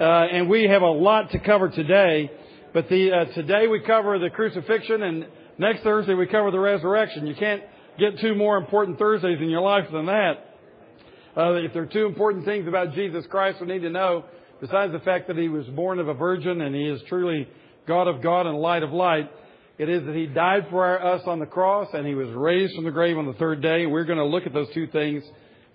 Uh, and we have a lot to cover today. But the, uh, today we cover the crucifixion, and next Thursday we cover the resurrection. You can't get two more important Thursdays in your life than that. Uh, if there are two important things about Jesus Christ we need to know, besides the fact that he was born of a virgin and he is truly God of God and light of light, it is that he died for our, us on the cross and he was raised from the grave on the third day. We're going to look at those two things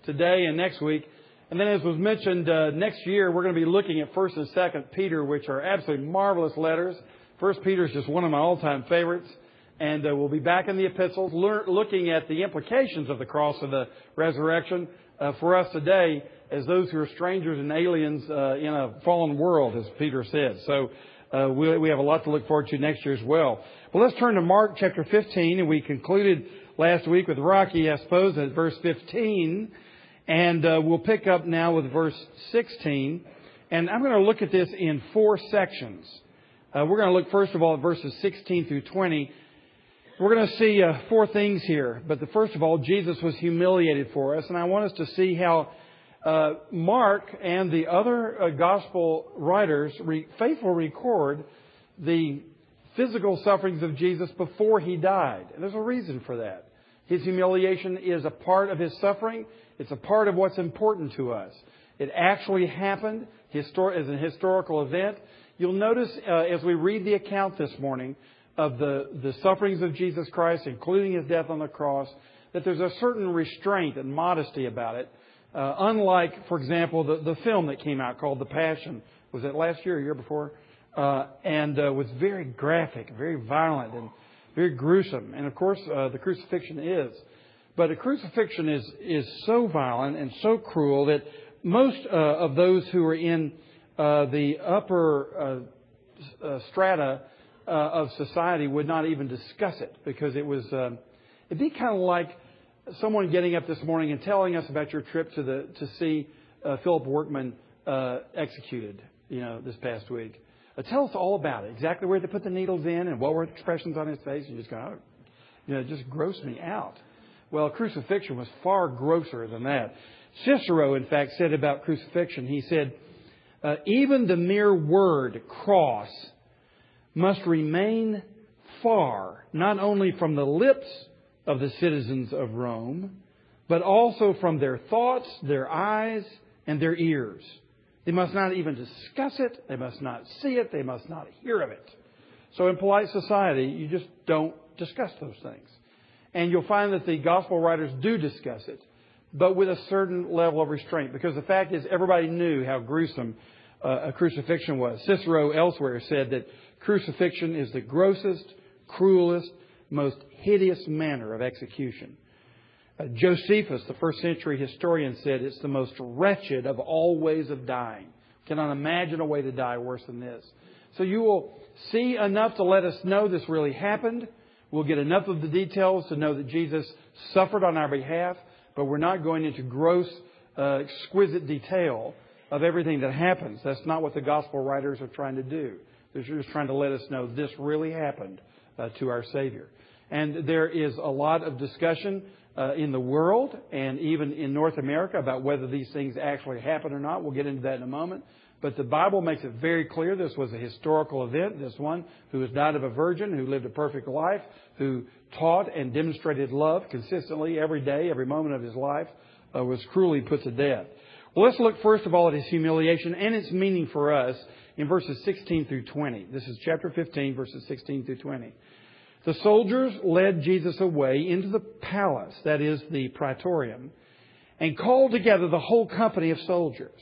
today and next week. And then, as was mentioned, uh, next year we're going to be looking at First and Second Peter, which are absolutely marvelous letters. First Peter is just one of my all-time favorites, and uh, we'll be back in the epistles, looking at the implications of the cross and the resurrection uh, for us today, as those who are strangers and aliens in a fallen world, as Peter said. So. We, we have a lot to look forward to next year as well. Well, let's turn to Mark chapter 15, and we concluded last week with Rocky, I suppose, at verse 15. And uh, we'll pick up now with verse 16. And I'm going to look at this in four sections. Uh, we're going to look, first of all, at verses 16 through 20. We're going to see uh, four things here. But the first of all, Jesus was humiliated for us. And I want us to see how uh, Mark and the other uh, gospel writers re- faithfully record the physical sufferings of Jesus before he died. And there's a reason for that. His humiliation is a part of his suffering. It's a part of what's important to us. It actually happened histor- as a historical event. You'll notice uh, as we read the account this morning of the, the sufferings of Jesus Christ, including his death on the cross, that there's a certain restraint and modesty about it. Uh, unlike, for example, the, the film that came out called The Passion. Was it last year or year before? Uh, and uh, was very graphic, very violent, and very gruesome. And of course, uh, the crucifixion is. But a crucifixion is, is so violent and so cruel that most uh, of those who are in uh, the upper uh, uh strata uh, of society would not even discuss it because it was, uh, it'd be kind of like someone getting up this morning and telling us about your trip to the, to see Philip Workman executed, you know, this past week. tell us all about it, exactly where they put the needles in and what were the expressions on his face. You just go, oh, you know, it just grossed me out. Well, crucifixion was far grosser than that. Cicero, in fact, said about crucifixion, he said, uh, even the mere word cross must remain far, not only from the lips of the citizens of Rome, but also from their thoughts, their eyes, and their ears. They must not even discuss it. They must not see it. They must not hear of it. So in polite society, you just don't discuss those things. And you'll find that the gospel writers do discuss it, but with a certain level of restraint. Because the fact is, everybody knew how gruesome uh, a crucifixion was. Cicero elsewhere said that crucifixion is the grossest, cruelest, most hideous manner of execution. Uh, Josephus, the first century historian, said it's the most wretched of all ways of dying. Cannot imagine a way to die worse than this. So you will see enough to let us know this really happened. We'll get enough of the details to know that Jesus suffered on our behalf, but we're not going into gross, uh, exquisite detail of everything that happens. That's not what the gospel writers are trying to do. They're just trying to let us know this really happened uh, to our Savior. And there is a lot of discussion uh, in the world and even in North America about whether these things actually happen or not. We'll get into that in a moment. But the Bible makes it very clear this was a historical event. This one who was died of a virgin, who lived a perfect life, who taught and demonstrated love consistently every day, every moment of his life, uh, was cruelly put to death. Well, let's look first of all at his humiliation and its meaning for us in verses 16 through 20. This is chapter 15, verses 16 through 20. The soldiers led Jesus away into the palace, that is, the praetorium, and called together the whole company of soldiers.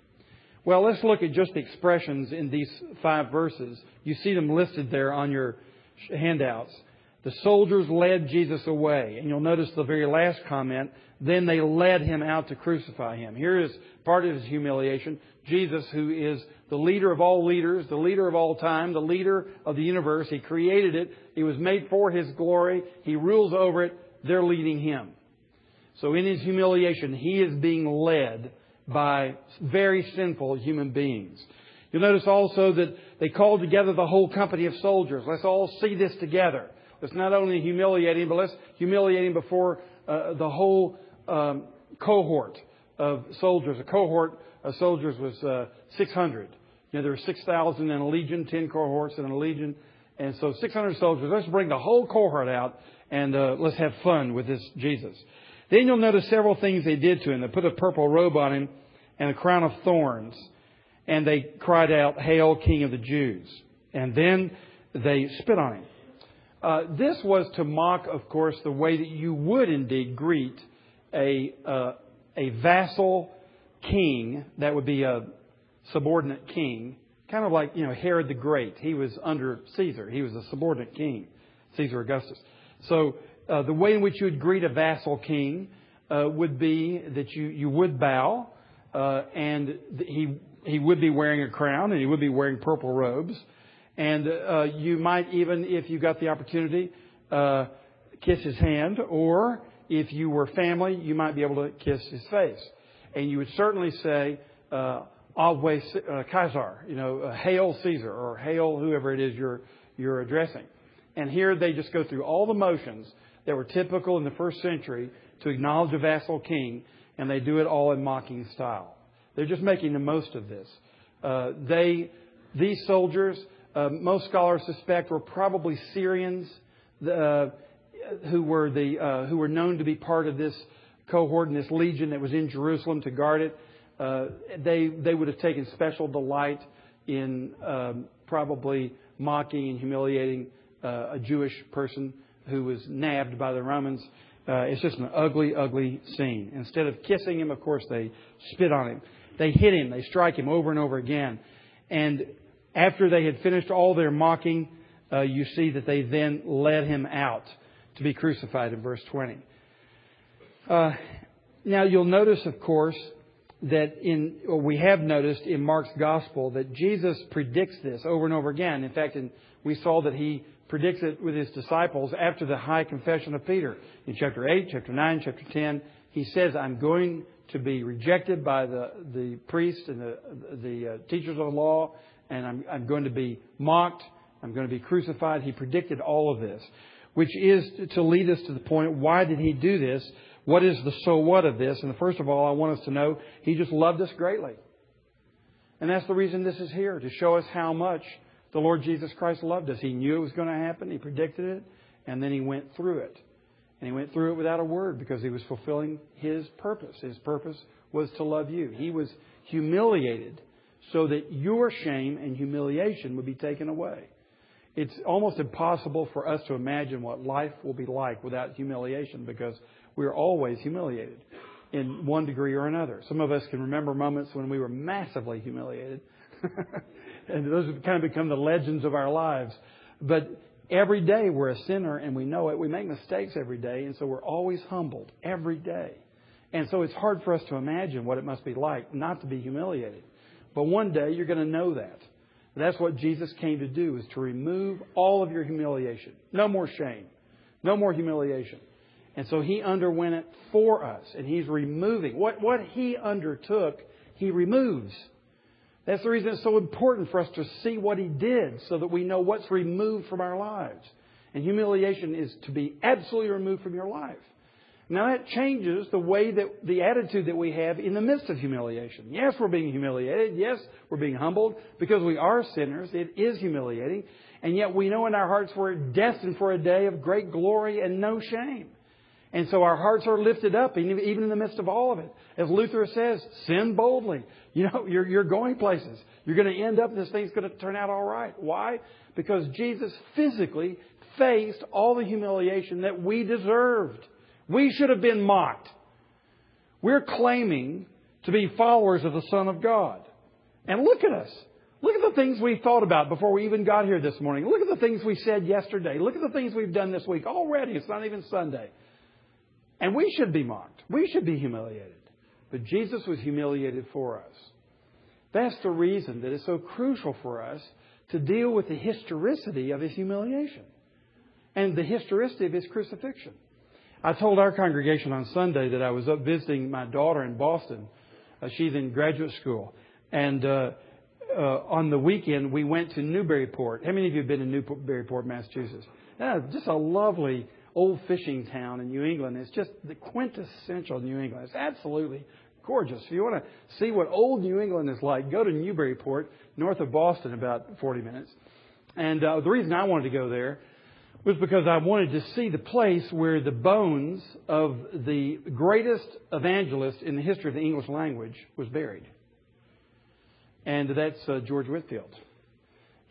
Well, let's look at just the expressions in these five verses. You see them listed there on your handouts. The soldiers led Jesus away. And you'll notice the very last comment, then they led him out to crucify him. Here is part of his humiliation. Jesus, who is the leader of all leaders, the leader of all time, the leader of the universe. He created it. It was made for His glory. He rules over it. They're leading Him. So in His humiliation, He is being led by very sinful human beings. You'll notice also that they called together the whole company of soldiers. Let's all see this together. Let's not only humiliate him, but let's humiliate him before uh, the whole um, cohort of soldiers. A cohort of soldiers was uh, 600. You know, there were 6,000 in a legion, 10 cohorts in a legion. And so 600 soldiers. Let's bring the whole cohort out and uh, let's have fun with this Jesus. Then you'll notice several things they did to him. They put a purple robe on him and a crown of thorns. And they cried out, Hail, King of the Jews. And then they spit on him. Uh, this was to mock, of course, the way that you would indeed greet a, uh, a vassal king, that would be a subordinate king, kind of like, you know, Herod the Great. He was under Caesar. He was a subordinate king, Caesar Augustus. So uh, the way in which you would greet a vassal king uh, would be that you, you would bow, uh, and he, he would be wearing a crown, and he would be wearing purple robes. And uh, you might even, if you got the opportunity, uh, kiss his hand, or if you were family, you might be able to kiss his face. And you would certainly say, uh, Ave uh, you know, hail Caesar or hail whoever it is you're, you're addressing. And here they just go through all the motions that were typical in the first century to acknowledge a vassal king, and they do it all in mocking style. They're just making the most of this. Uh, they, these soldiers, uh, most scholars suspect were probably Syrians uh, who were the uh, who were known to be part of this cohort and this legion that was in Jerusalem to guard it. Uh, they they would have taken special delight in um, probably mocking and humiliating uh, a Jewish person who was nabbed by the Romans. Uh, it's just an ugly, ugly scene. Instead of kissing him, of course, they spit on him. They hit him. They strike him over and over again. And after they had finished all their mocking, uh, you see that they then led him out to be crucified in verse 20. Uh, now you'll notice, of course, that in, we have noticed in Mark's gospel that Jesus predicts this over and over again. In fact, in, we saw that he predicts it with his disciples after the high confession of Peter. In chapter 8, chapter 9, chapter 10, he says, I'm going to be rejected by the, the priests and the, the uh, teachers of the law, and I'm, I'm going to be mocked. I'm going to be crucified. He predicted all of this, which is to lead us to the point, why did he do this? What is the so what of this? And first of all, I want us to know He just loved us greatly. And that's the reason this is here, to show us how much the Lord Jesus Christ loved us. He knew it was going to happen. He predicted it. And then He went through it. And He went through it without a word because He was fulfilling His purpose. His purpose was to love you. He was humiliated so that your shame and humiliation would be taken away. It's almost impossible for us to imagine what life will be like without humiliation because we're always humiliated in one degree or another. Some of us can remember moments when we were massively humiliated. and those have kind of become the legends of our lives. But every day we're a sinner and we know it. We make mistakes every day, and so we're always humbled every day. And so it's hard for us to imagine what it must be like not to be humiliated. But one day you're going to know that. That's what Jesus came to do, is to remove all of your humiliation. No more shame. No more humiliation. And so he underwent it for us, and he's removing. What, what he undertook, he removes. That's the reason it's so important for us to see what he did so that we know what's removed from our lives. And humiliation is to be absolutely removed from your life. Now that changes the way that the attitude that we have in the midst of humiliation. Yes, we're being humiliated. Yes, we're being humbled because we are sinners. It is humiliating. And yet we know in our hearts we're destined for a day of great glory and no shame. And so our hearts are lifted up, even in the midst of all of it. As Luther says, sin boldly. You know, you're, you're going places. You're going to end up, this thing's going to turn out all right. Why? Because Jesus physically faced all the humiliation that we deserved. We should have been mocked. We're claiming to be followers of the Son of God. And look at us. Look at the things we thought about before we even got here this morning. Look at the things we said yesterday. Look at the things we've done this week. Already, it's not even Sunday. And we should be mocked. We should be humiliated. But Jesus was humiliated for us. That's the reason that it's so crucial for us to deal with the historicity of his humiliation and the historicity of his crucifixion. I told our congregation on Sunday that I was up visiting my daughter in Boston. Uh, she's in graduate school. And uh, uh, on the weekend, we went to Newburyport. How many of you have been in Newburyport, Massachusetts? Yeah, just a lovely old fishing town in New England. It's just the quintessential New England. It's absolutely gorgeous. If you want to see what old New England is like, go to Newburyport, north of Boston, about 40 minutes. And uh, the reason I wanted to go there was because I wanted to see the place where the bones of the greatest evangelist in the history of the English language was buried and that's uh, George Whitefield.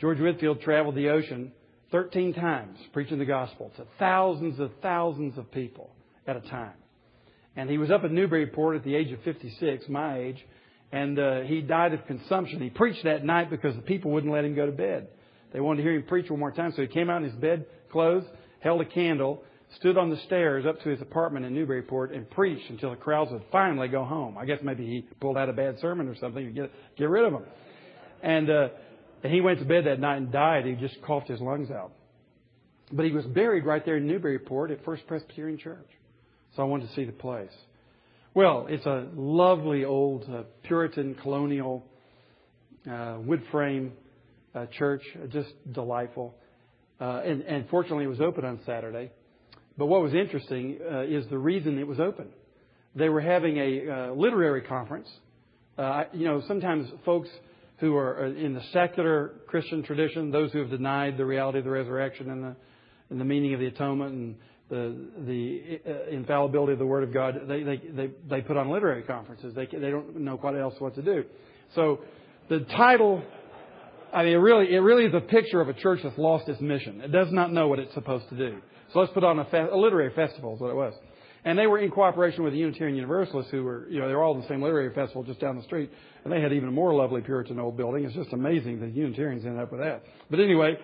George Whitefield traveled the ocean 13 times preaching the gospel to thousands of thousands of people at a time. And he was up in Newburyport at the age of 56, my age, and uh, he died of consumption. He preached that night because the people wouldn't let him go to bed. They wanted to hear him preach one more time, so he came out in his bed clothes, held a candle, stood on the stairs up to his apartment in Newburyport and preached until the crowds would finally go home. I guess maybe he pulled out a bad sermon or something to get get rid of them. And uh, and he went to bed that night and died. He just coughed his lungs out. But he was buried right there in Newburyport at First Presbyterian Church. So I wanted to see the place. Well, it's a lovely old uh, Puritan colonial uh, wood frame uh, church, just delightful. Uh, and, and fortunately, it was open on Saturday. But what was interesting uh, is the reason it was open. They were having a uh, literary conference. Uh, you know, sometimes folks who are uh, in the secular Christian tradition, those who have denied the reality of the resurrection and the, and the meaning of the atonement and the, the uh, infallibility of the Word of God, they, they, they, they put on literary conferences. They, they don't know quite else what to do. So the title, I mean, it really, it really is a picture of a church that's lost its mission. It does not know what it's supposed to do. So let's put on a, fe- a literary festival, is what it was. And they were in cooperation with the Unitarian Universalists, who were, you know, they were all in the same literary festival just down the street. And they had even a more lovely Puritan old building. It's just amazing that Unitarians ended up with that. But anyway,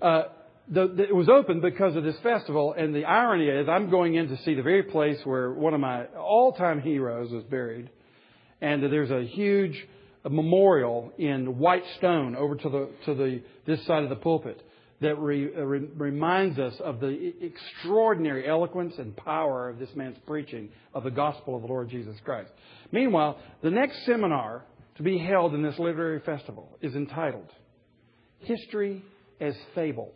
uh, the, the, it was open because of this festival. And the irony is, I'm going in to see the very place where one of my all-time heroes was buried. And there's a huge memorial in white stone over to the to the this side of the pulpit that re, uh, re, reminds us of the extraordinary eloquence and power of this man's preaching of the gospel of the Lord Jesus Christ. Meanwhile, the next seminar to be held in this literary festival is entitled History as Fable.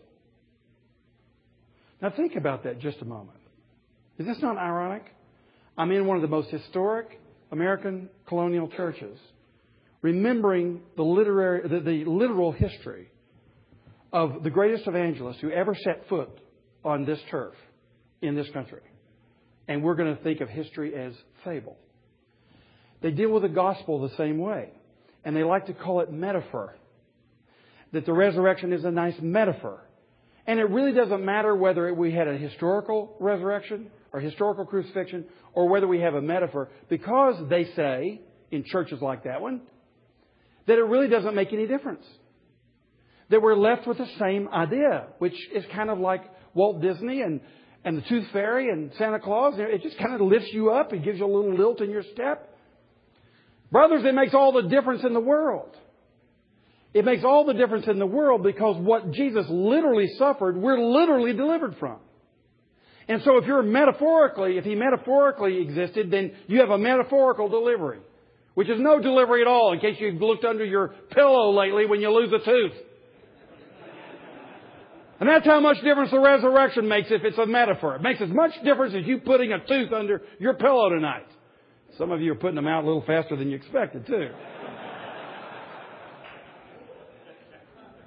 Now think about that just a moment. Is this not ironic? I'm in one of the most historic American colonial churches, remembering the literary, the, the literal history of the greatest evangelist who ever set foot on this turf in this country. And we're going to think of history as fable. They deal with the gospel the same way. And they like to call it metaphor. That the resurrection is a nice metaphor. And it really doesn't matter whether we had a historical resurrection or historical crucifixion or whether we have a metaphor because they say in churches like that one that it really doesn't make any difference that we're left with the same idea, which is kind of like Walt Disney and, and the Tooth Fairy and Santa Claus. It just kind of lifts you up and gives you a little lilt in your step. Brothers, it makes all the difference in the world. It makes all the difference in the world because what Jesus literally suffered, we're literally delivered from. And so if you're metaphorically, if he metaphorically existed, then you have a metaphorical delivery, which is no delivery at all in case you've looked under your pillow lately when you lose a tooth. And that's how much difference the resurrection makes if it's a metaphor. It makes as much difference as you putting a tooth under your pillow tonight. Some of you are putting them out a little faster than you expected, too.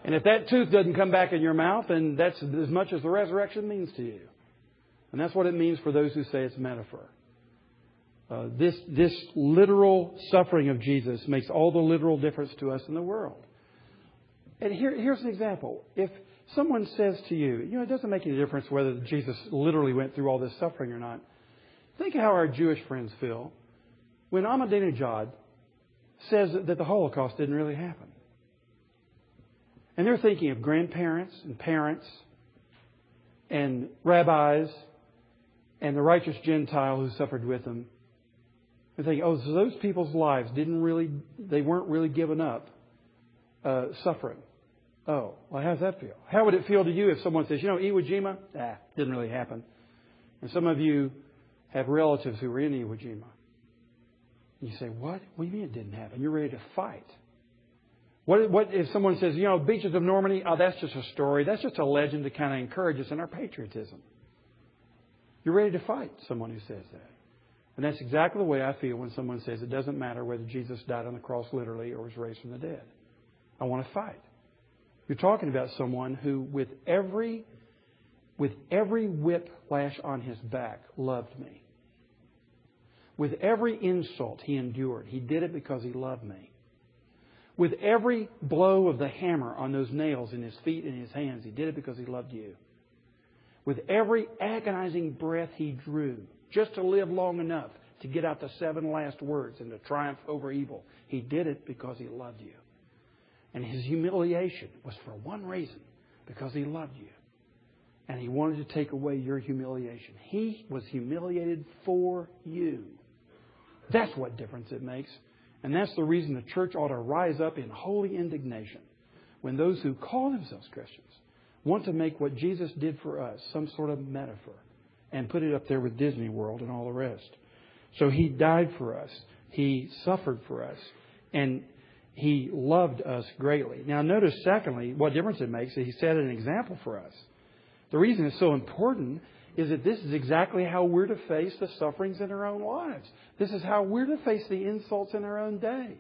and if that tooth doesn't come back in your mouth, then that's as much as the resurrection means to you. And that's what it means for those who say it's a metaphor. Uh, this, this literal suffering of Jesus makes all the literal difference to us in the world. And here, here's an example. If, someone says to you, you know, it doesn't make any difference whether Jesus literally went through all this suffering or not. Think how our Jewish friends feel when Ahmadinejad says that the Holocaust didn't really happen. And they're thinking of grandparents and parents and rabbis and the righteous Gentile who suffered with them. They're thinking, oh, so those people's lives didn't really, they weren't really given up uh, suffering. Oh, well, how does that feel? How would it feel to you if someone says, you know, Iwo Jima? Ah, didn't really happen. And some of you have relatives who were in Iwo Jima. And you say, what? What do you mean it didn't happen? You're ready to fight. What, what if someone says, you know, beaches of Normandy? Oh, that's just a story. That's just a legend to kind of encourage us in our patriotism. You're ready to fight someone who says that. And that's exactly the way I feel when someone says it doesn't matter whether Jesus died on the cross literally or was raised from the dead. I want to fight. You're talking about someone who, with every, with every whip lash on his back, loved me. With every insult he endured, he did it because he loved me. With every blow of the hammer on those nails in his feet and his hands, he did it because he loved you. With every agonizing breath he drew, just to live long enough to get out the seven last words and to triumph over evil, he did it because he loved you. And his humiliation was for one reason because he loved you. And he wanted to take away your humiliation. He was humiliated for you. That's what difference it makes. And that's the reason the church ought to rise up in holy indignation when those who call themselves Christians want to make what Jesus did for us some sort of metaphor and put it up there with Disney World and all the rest. So he died for us. He suffered for us. And he loved us greatly. Now, notice, secondly, what difference it makes. That he set an example for us. The reason it's so important is that this is exactly how we're to face the sufferings in our own lives. This is how we're to face the insults in our own day.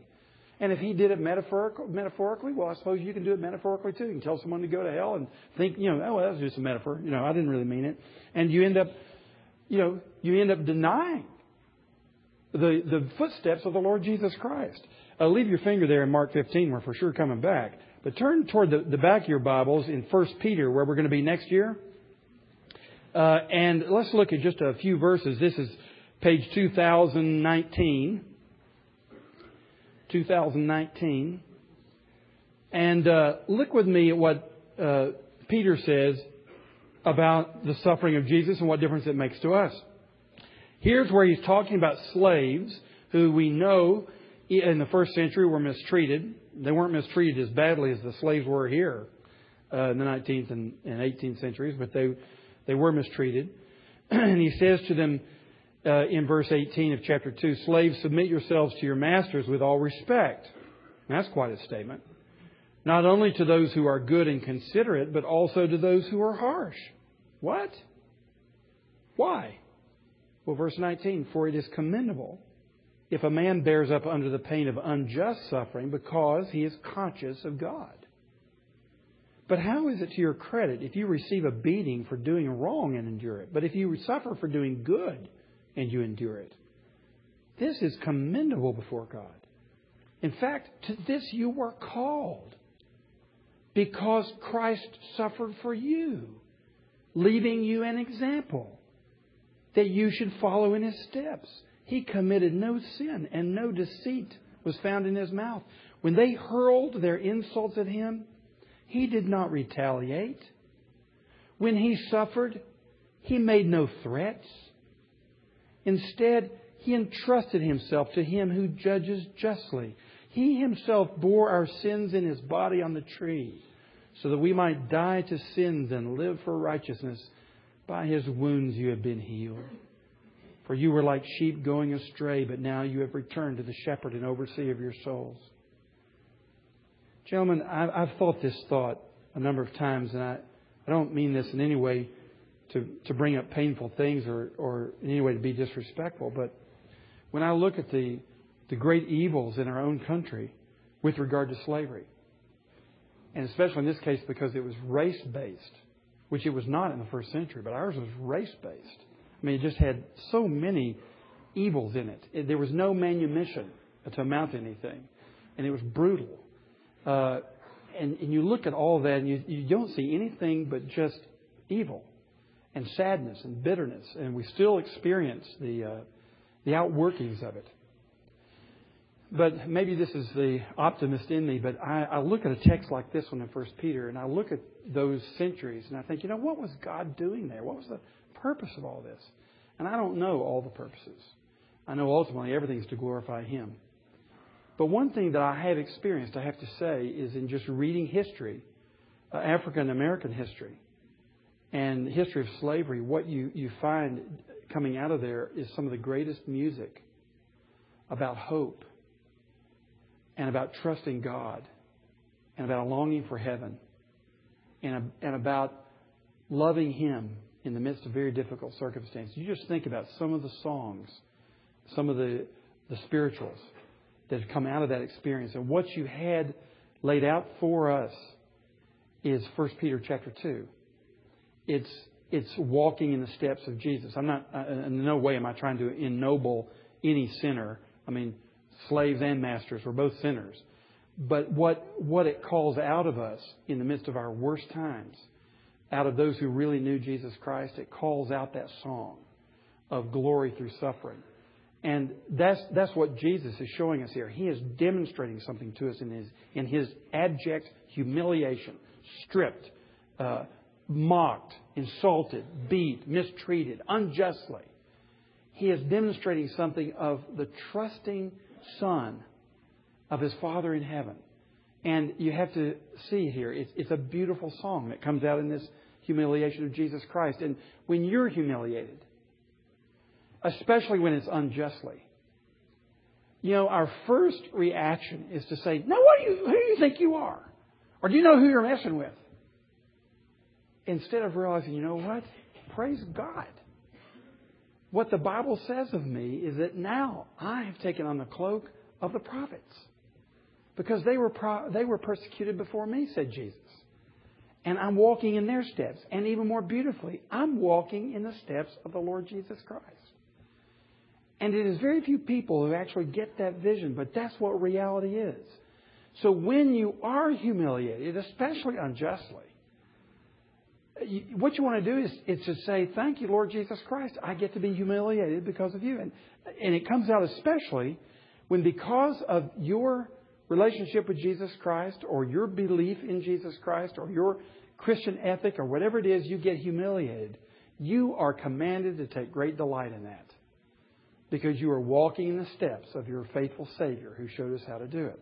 And if he did it metaphorically, well, I suppose you can do it metaphorically too. You can tell someone to go to hell and think, you know, oh, well, that was just a metaphor. You know, I didn't really mean it. And you end up, you know, you end up denying the, the footsteps of the Lord Jesus Christ. Uh, leave your finger there in Mark 15. We're for sure coming back. But turn toward the, the back of your Bibles in 1 Peter, where we're going to be next year. Uh, and let's look at just a few verses. This is page 2019. 2019. And uh, look with me at what uh, Peter says about the suffering of Jesus and what difference it makes to us. Here's where he's talking about slaves who we know in the first century were mistreated. They weren't mistreated as badly as the slaves were here uh, in the 19th and, and 18th centuries, but they, they were mistreated. and he says to them uh, in verse 18 of chapter 2 Slaves, submit yourselves to your masters with all respect. that's quite a statement. Not only to those who are good and considerate, but also to those who are harsh. What? Why? Well, verse 19, for it is commendable if a man bears up under the pain of unjust suffering because he is conscious of God. But how is it to your credit if you receive a beating for doing wrong and endure it? But if you suffer for doing good and you endure it, this is commendable before God. In fact, to this you were called because Christ suffered for you, leaving you an example that you should follow in his steps. He committed no sin, and no deceit was found in his mouth. When they hurled their insults at him, he did not retaliate. When he suffered, he made no threats. Instead, he entrusted himself to him who judges justly. He himself bore our sins in his body on the tree, so that we might die to sins and live for righteousness. By his wounds you have been healed. For you were like sheep going astray, but now you have returned to the shepherd and overseer of your souls. Gentlemen, I've thought this thought a number of times, and I, I don't mean this in any way to, to bring up painful things or, or in any way to be disrespectful, but when I look at the, the great evils in our own country with regard to slavery, and especially in this case because it was race based, which it was not in the first century, but ours was race based. I mean, it just had so many evils in it. There was no manumission to amount to anything, and it was brutal. Uh, and, and you look at all that, and you, you don't see anything but just evil and sadness and bitterness, and we still experience the uh, the outworkings of it. but maybe this is the optimist in me, but I, I look at a text like this one in First Peter, and I look at those centuries, and I think, you know, what was God doing there? What was the purpose of all this? And I don't know all the purposes. I know ultimately everything is to glorify Him. But one thing that I have experienced, I have to say, is in just reading history, uh, African American history, and history of slavery, what you, you find coming out of there is some of the greatest music about hope and about trusting God and about a longing for heaven and, and about loving Him in the midst of very difficult circumstances. You just think about some of the songs, some of the, the spirituals that have come out of that experience. And what you had laid out for us is 1 Peter chapter 2. It's, it's walking in the steps of Jesus. I'm not, in no way am I trying to ennoble any sinner. I mean, slaves and masters were both sinners. But what, what it calls out of us in the midst of our worst times, out of those who really knew Jesus Christ, it calls out that song of glory through suffering. And that's, that's what Jesus is showing us here. He is demonstrating something to us in his, in his abject humiliation, stripped, uh, mocked, insulted, beat, mistreated, unjustly. He is demonstrating something of the trusting Son of his Father in heaven. And you have to see here, it's, it's a beautiful song that comes out in this humiliation of Jesus Christ. And when you're humiliated, especially when it's unjustly. You know, our first reaction is to say, "No, what do you, who do you think you are? Or do you know who you're messing with?" Instead of realizing, you know what? Praise God. What the Bible says of me is that now I have taken on the cloak of the prophets. Because they were, pro- they were persecuted before me, said Jesus. And I'm walking in their steps. And even more beautifully, I'm walking in the steps of the Lord Jesus Christ. And it is very few people who actually get that vision, but that's what reality is. So when you are humiliated, especially unjustly, what you want to do is, is to say, Thank you, Lord Jesus Christ. I get to be humiliated because of you. And, and it comes out especially when, because of your relationship with Jesus Christ, or your belief in Jesus Christ, or your Christian ethic, or whatever it is, you get humiliated. You are commanded to take great delight in that because you are walking in the steps of your faithful Savior who showed us how to do it.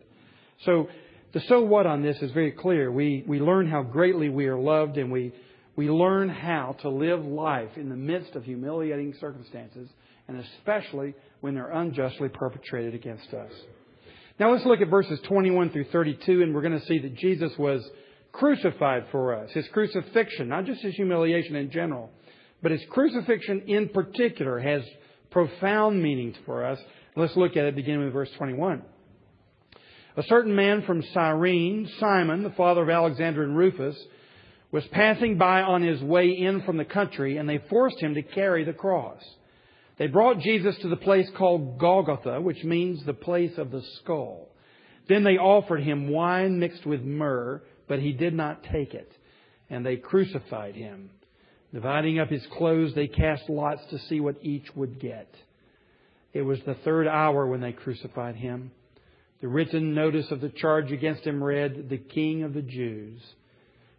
So, the so what on this is very clear. We, we learn how greatly we are loved and we, we learn how to live life in the midst of humiliating circumstances and especially when they're unjustly perpetrated against us. Now let's look at verses 21 through 32 and we're going to see that Jesus was crucified for us. His crucifixion, not just his humiliation in general, but his crucifixion in particular has profound meanings for us. Let's look at it beginning with verse 21. A certain man from Cyrene, Simon, the father of Alexander and Rufus, was passing by on his way in from the country, and they forced him to carry the cross. They brought Jesus to the place called Golgotha, which means the place of the skull. Then they offered him wine mixed with myrrh, but he did not take it, and they crucified him. Dividing up his clothes, they cast lots to see what each would get. It was the third hour when they crucified him. The written notice of the charge against him read, The King of the Jews.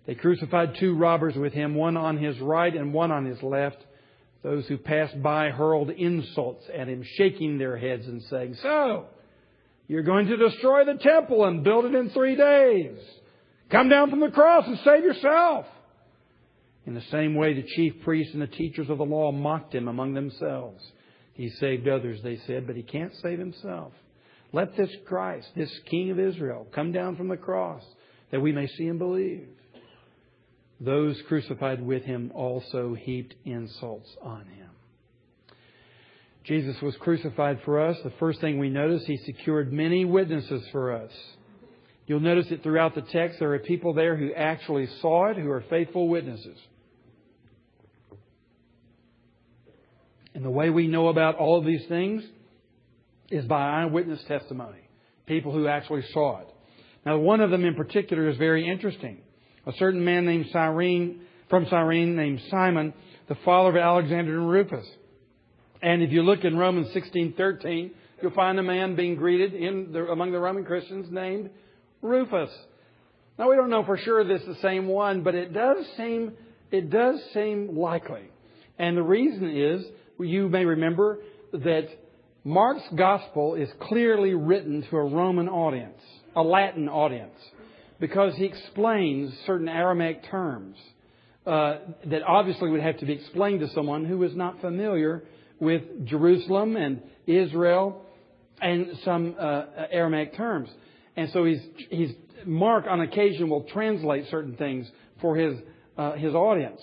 They crucified two robbers with him, one on his right and one on his left. Those who passed by hurled insults at him, shaking their heads and saying, So, you're going to destroy the temple and build it in three days. Come down from the cross and save yourself. In the same way, the chief priests and the teachers of the law mocked him among themselves. He saved others, they said, but he can't save himself. Let this Christ, this King of Israel, come down from the cross that we may see and believe. Those crucified with him also heaped insults on him. Jesus was crucified for us. The first thing we notice, he secured many witnesses for us. You'll notice that throughout the text, there are people there who actually saw it, who are faithful witnesses. And the way we know about all of these things is by eyewitness testimony. People who actually saw it. Now, one of them in particular is very interesting. A certain man named Cyrene, from Cyrene named Simon, the father of Alexander and Rufus. And if you look in Romans 16:13, you'll find a man being greeted the, among the Roman Christians named Rufus. Now we don't know for sure this is the same one, but it does seem it does seem likely. And the reason is you may remember that Mark's gospel is clearly written to a Roman audience, a Latin audience, because he explains certain Aramaic terms uh, that obviously would have to be explained to someone who was not familiar with Jerusalem and Israel and some uh, Aramaic terms. And so he's, he's, Mark on occasion will translate certain things for his, uh, his audience.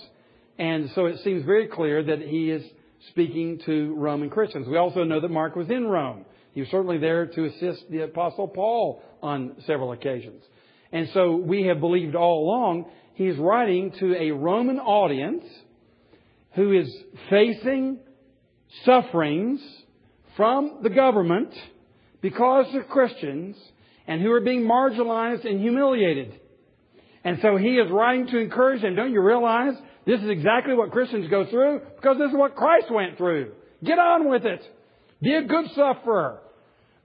And so it seems very clear that he is speaking to Roman Christians. We also know that Mark was in Rome. He was certainly there to assist the Apostle Paul on several occasions. And so we have believed all along he's writing to a Roman audience who is facing sufferings from the government because they're Christians and who are being marginalized and humiliated. And so he is writing to encourage them. Don't you realize this is exactly what Christians go through? Because this is what Christ went through. Get on with it. Be a good sufferer.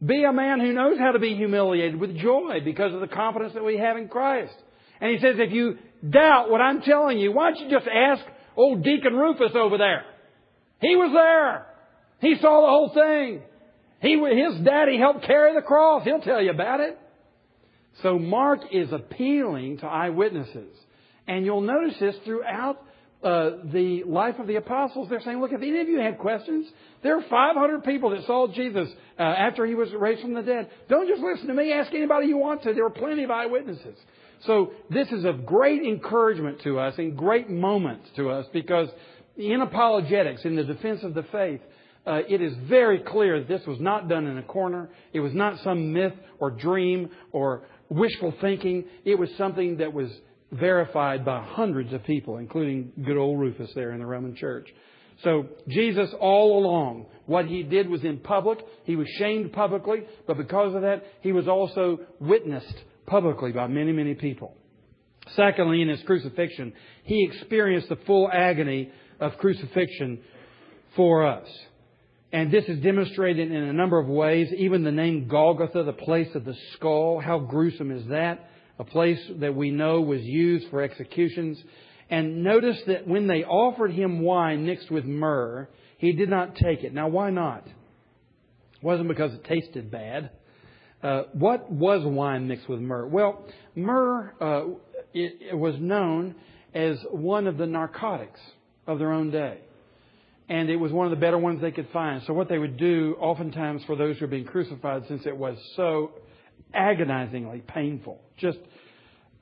Be a man who knows how to be humiliated with joy because of the confidence that we have in Christ. And he says, if you doubt what I'm telling you, why don't you just ask old Deacon Rufus over there? He was there. He saw the whole thing. He, his daddy helped carry the cross. He'll tell you about it. So Mark is appealing to eyewitnesses. And you'll notice this throughout uh, the life of the apostles. They're saying, look, if any of you have questions, there are 500 people that saw Jesus uh, after he was raised from the dead. Don't just listen to me. Ask anybody you want to. There were plenty of eyewitnesses. So this is of great encouragement to us and great moment to us because in apologetics, in the defense of the faith, uh, it is very clear that this was not done in a corner. It was not some myth or dream or wishful thinking. It was something that was verified by hundreds of people, including good old Rufus there in the Roman church. So Jesus all along, what he did was in public. He was shamed publicly, but because of that, he was also witnessed publicly by many, many people. Secondly, in his crucifixion, he experienced the full agony of crucifixion for us. And this is demonstrated in a number of ways. Even the name Golgotha, the place of the skull, how gruesome is that? A place that we know was used for executions. And notice that when they offered him wine mixed with myrrh, he did not take it. Now, why not? It wasn't because it tasted bad. Uh, what was wine mixed with myrrh? Well, myrrh uh, it, it was known as one of the narcotics of their own day. And it was one of the better ones they could find. So what they would do, oftentimes for those who were being crucified, since it was so agonizingly painful, just,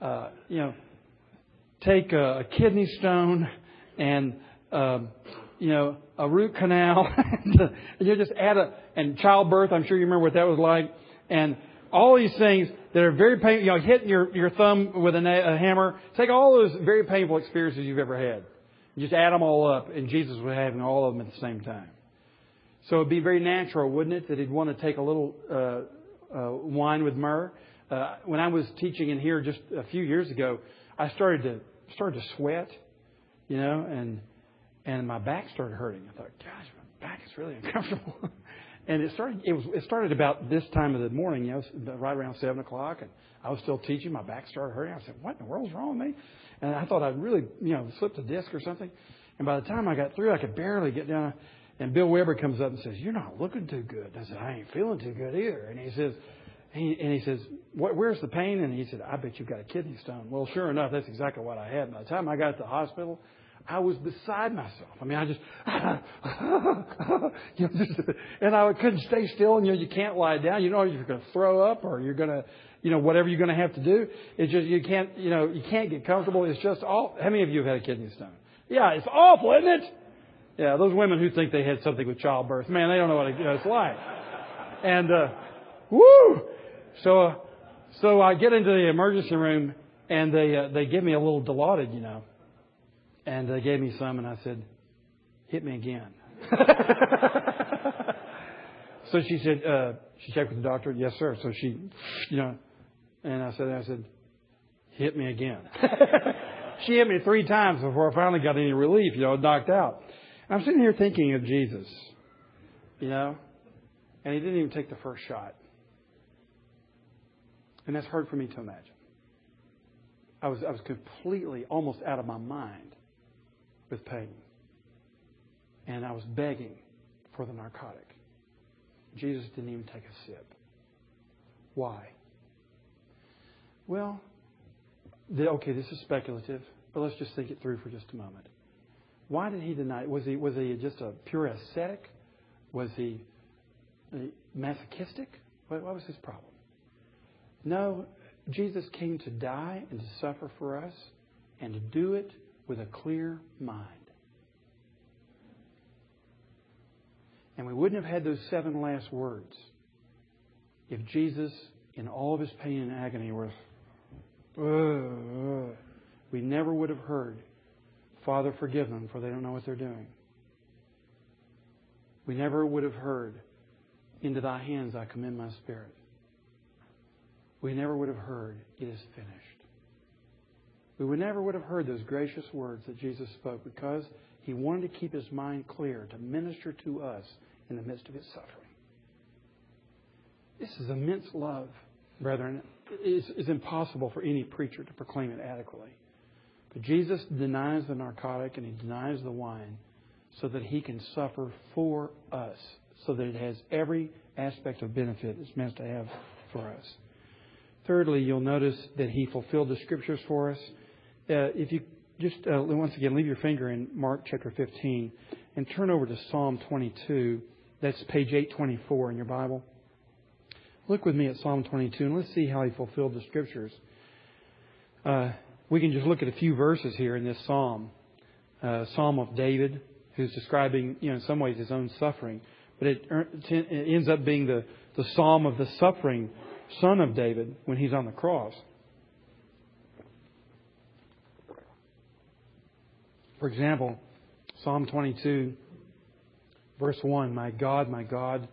uh, you know, take a, a kidney stone and, um, you know, a root canal, and you just add a, and childbirth, I'm sure you remember what that was like and all these things that are very painful, you know, hitting your, your thumb with a, a hammer. Take all those very painful experiences you've ever had. Just add them all up, and Jesus was having all of them at the same time. So it'd be very natural, wouldn't it, that he'd want to take a little uh, uh, wine with myrrh. Uh, when I was teaching in here just a few years ago, I started to started to sweat, you know, and and my back started hurting. I thought, gosh, my back is really uncomfortable. And it started. It was. It started about this time of the morning. You know, right around seven o'clock, and I was still teaching. My back started hurting. I said, "What in the world's wrong with me?" And I thought I'd really, you know, slipped a disc or something. And by the time I got through, I could barely get down. And Bill Weber comes up and says, "You're not looking too good." I said, "I ain't feeling too good either." And he says, he, and he says, "Where's the pain?" And he said, "I bet you've got a kidney stone." Well, sure enough, that's exactly what I had. By the time I got to the hospital, I was beside myself. I mean, I just, you know, just, and I couldn't stay still. And you know, you can't lie down. You know, you're going to throw up or you're going to, you know, whatever you're going to have to do. It's just you can't, you know, you can't get comfortable. It's just all. How many of you have had a kidney stone? Yeah, it's awful, isn't it? Yeah, those women who think they had something with childbirth, man, they don't know what it's like. And uh, woo! So, uh, so I get into the emergency room and they uh, they give me a little Dilaudid, you know. And they gave me some, and I said, hit me again. so she said, uh, she checked with the doctor. Yes, sir. So she, you know, and I said, I said, hit me again. she hit me three times before I finally got any relief, you know, knocked out. I'm sitting here thinking of Jesus, you know, And he didn't even take the first shot. And that's hard for me to imagine. I was, I was completely almost out of my mind with pain. And I was begging for the narcotic. Jesus didn't even take a sip. Why? Well, the, okay, this is speculative, but let's just think it through for just a moment. Why did he deny? Was he, was he just a pure ascetic? Was he masochistic? What, what was his problem? No, Jesus came to die and to suffer for us and to do it with a clear mind. And we wouldn't have had those seven last words if Jesus, in all of his pain and agony, uh, we never would have heard, Father, forgive them, for they don't know what they're doing. We never would have heard, Into thy hands I commend my spirit we never would have heard, It is finished. We would never would have heard those gracious words that Jesus spoke because he wanted to keep his mind clear to minister to us in the midst of his suffering. This is immense love, brethren. It's, it's impossible for any preacher to proclaim it adequately. But Jesus denies the narcotic and he denies the wine so that he can suffer for us, so that it has every aspect of benefit it's meant to have for us. Thirdly, you'll notice that he fulfilled the scriptures for us. Uh, if you just uh, once again leave your finger in Mark chapter 15 and turn over to Psalm 22. That's page 824 in your Bible. Look with me at Psalm 22 and let's see how he fulfilled the scriptures. Uh, we can just look at a few verses here in this psalm. Uh, psalm of David, who's describing, you know, in some ways his own suffering, but it, it ends up being the, the psalm of the suffering son of David when he's on the cross. For example, Psalm 22, verse 1 My God, my God,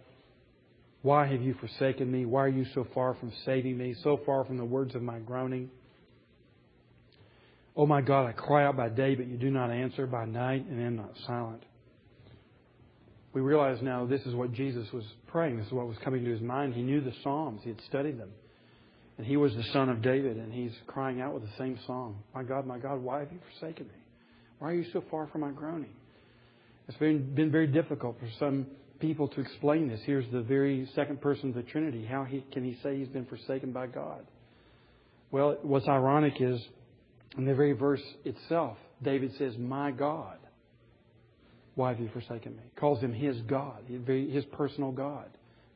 why have you forsaken me? Why are you so far from saving me, so far from the words of my groaning? Oh my God, I cry out by day, but you do not answer, by night, and am not silent we realize now this is what Jesus was praying. This is what was coming to his mind. He knew the Psalms, he had studied them. And he was the son of David, and he's crying out with the same song My God, my God, why have you forsaken me? Why are you so far from my groaning? It's been, been very difficult for some people to explain this. Here's the very second person of the Trinity. How he, can he say he's been forsaken by God? Well, what's ironic is in the very verse itself, David says, My God. Why have you forsaken me? Calls him his God, his personal God,